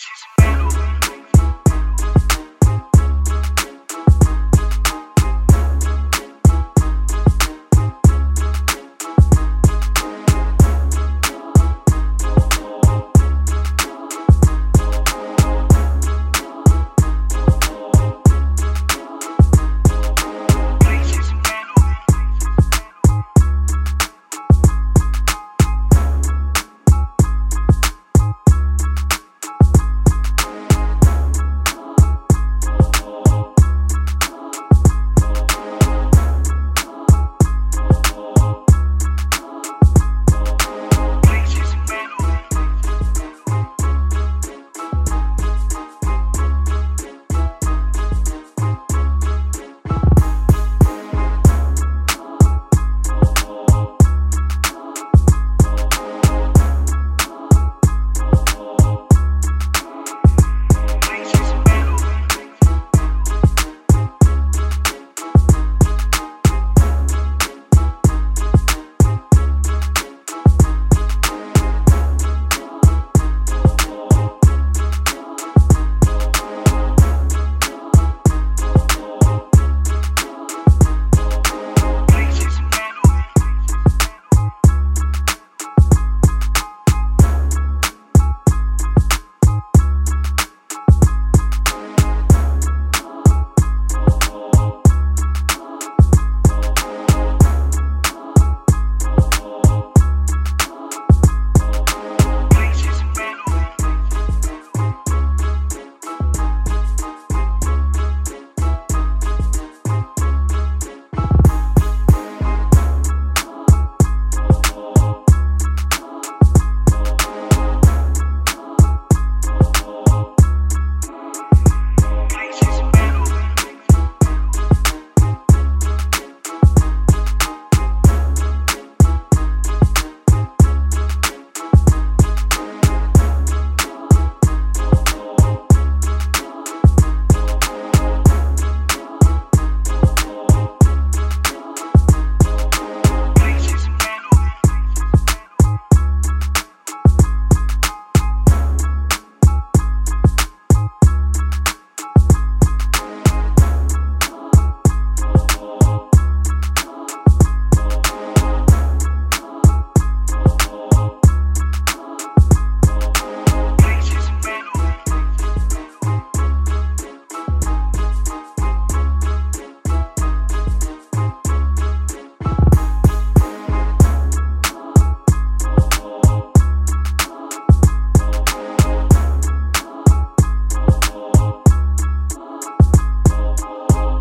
She's